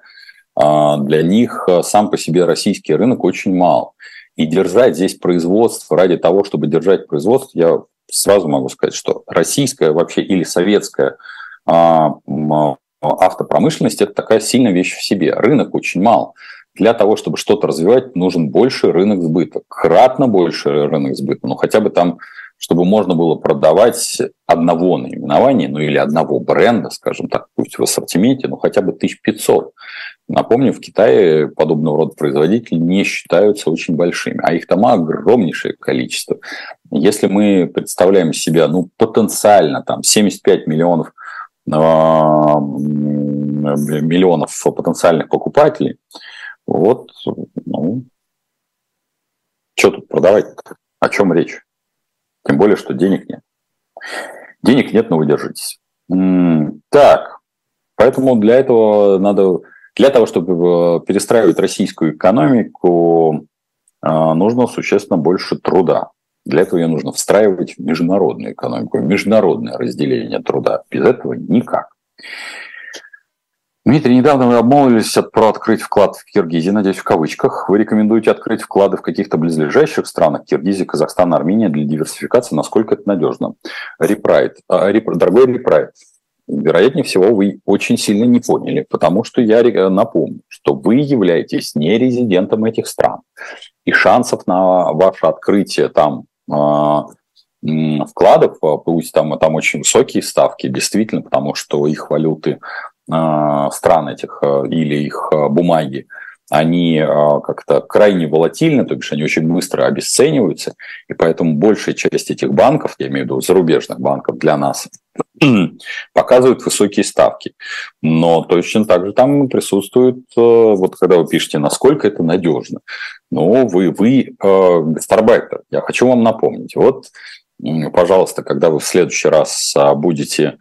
А для них э, сам по себе российский рынок очень мал. И держать здесь производство ради того, чтобы держать производство, я сразу могу сказать, что российская вообще или советская а, автопромышленность – это такая сильная вещь в себе. Рынок очень мал. Для того, чтобы что-то развивать, нужен больше рынок сбыта, кратно больше рынок сбыта, ну хотя бы там, чтобы можно было продавать одного наименования, ну или одного бренда, скажем так, пусть в ассортименте, ну хотя бы 1500. Напомню, в Китае подобного рода производители не считаются очень большими, а их там огромнейшее количество. Если мы представляем себя, ну, потенциально там 75 миллионов а, миллионов потенциальных покупателей, вот, ну, что тут продавать? О чем речь? Тем более, что денег нет. Денег нет, но вы держитесь. Так, Поэтому для этого надо, для того, чтобы э, перестраивать российскую экономику, э, нужно существенно больше труда. Для этого ее нужно встраивать в международную экономику, в международное разделение труда. Без этого никак. Дмитрий, недавно вы обмолвились про открыть вклад в Киргизии, надеюсь, в кавычках. Вы рекомендуете открыть вклады в каких-то близлежащих странах, Киргизия, Казахстан, Армения, для диверсификации. Насколько это надежно? Репрайт. А. Дорогой Репрайт, вероятнее всего, вы очень сильно не поняли, потому что я напомню, что вы являетесь не резидентом этих стран. И шансов на ваше открытие там а, вкладов, а, пусть там, там очень высокие ставки, действительно, потому что их валюты стран этих а, или их а, бумаги, они как-то крайне волатильны, то бишь они очень быстро обесцениваются, и поэтому большая часть этих банков, я имею в виду зарубежных банков для нас, показывают высокие ставки. Но точно так же там присутствует, вот когда вы пишете, насколько это надежно. Ну, вы, вы гастарбайтер, я хочу вам напомнить. Вот, пожалуйста, когда вы в следующий раз будете а,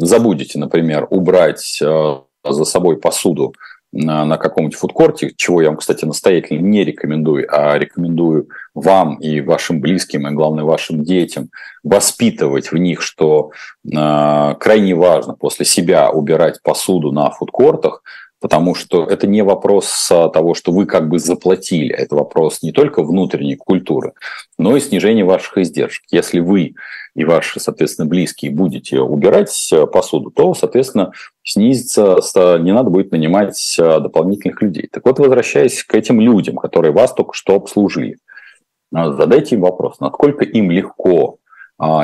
забудете, например, убрать а, за собой посуду на, каком-нибудь фудкорте, чего я вам, кстати, настоятельно не рекомендую, а рекомендую вам и вашим близким, и, главное, вашим детям воспитывать в них, что э, крайне важно после себя убирать посуду на фудкортах, потому что это не вопрос того, что вы как бы заплатили, это вопрос не только внутренней культуры, но и снижения ваших издержек. Если вы и ваши, соответственно, близкие будете убирать э, посуду, то, соответственно, снизится, не надо будет нанимать э, дополнительных людей. Так вот, возвращаясь к этим людям, которые вас только что обслужили, э, задайте им вопрос, насколько им легко,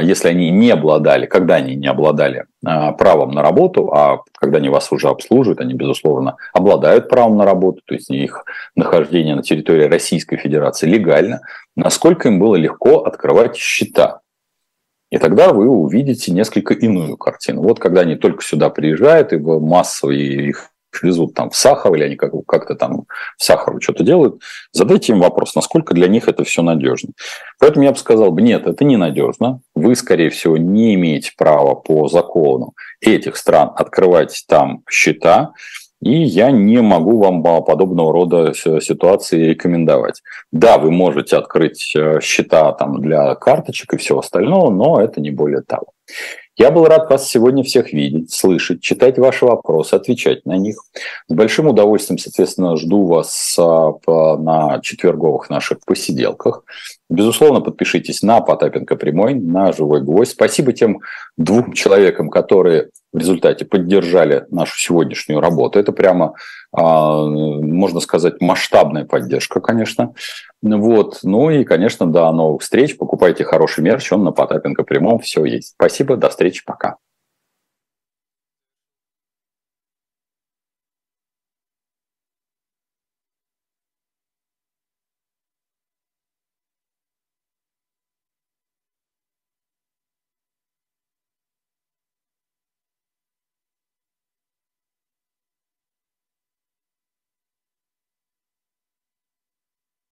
если они не обладали, когда они не обладали правом на работу, а когда они вас уже обслуживают, они, безусловно, обладают правом на работу, то есть их нахождение на территории Российской Федерации легально, насколько им было легко открывать счета и тогда вы увидите несколько иную картину. Вот когда они только сюда приезжают, и массово их везут там в Сахар, или они как-то там в Сахару что-то делают, задайте им вопрос, насколько для них это все надежно. Поэтому я бы сказал, нет, это не надежно. Вы, скорее всего, не имеете права по закону этих стран открывать там счета. И я не могу вам подобного рода ситуации рекомендовать. Да, вы можете открыть э, счета там для карточек и всего остального, но это не более того. Я был рад вас сегодня всех видеть, слышать, читать ваши вопросы, отвечать на них. С большим удовольствием, соответственно, жду вас а, на четверговых наших посиделках. Безусловно, подпишитесь на Потапенко Прямой, на Живой Гвоздь. Спасибо тем двум человекам, которые в результате поддержали нашу сегодняшнюю работу. Это прямо, а, можно сказать, масштабная поддержка, конечно. Вот. Ну и, конечно, до новых встреч. Покупайте хороший мерч, он на Потапенко прямом все есть. Спасибо, до встречи, пока.